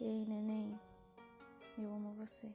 Ei, neném, eu amo você.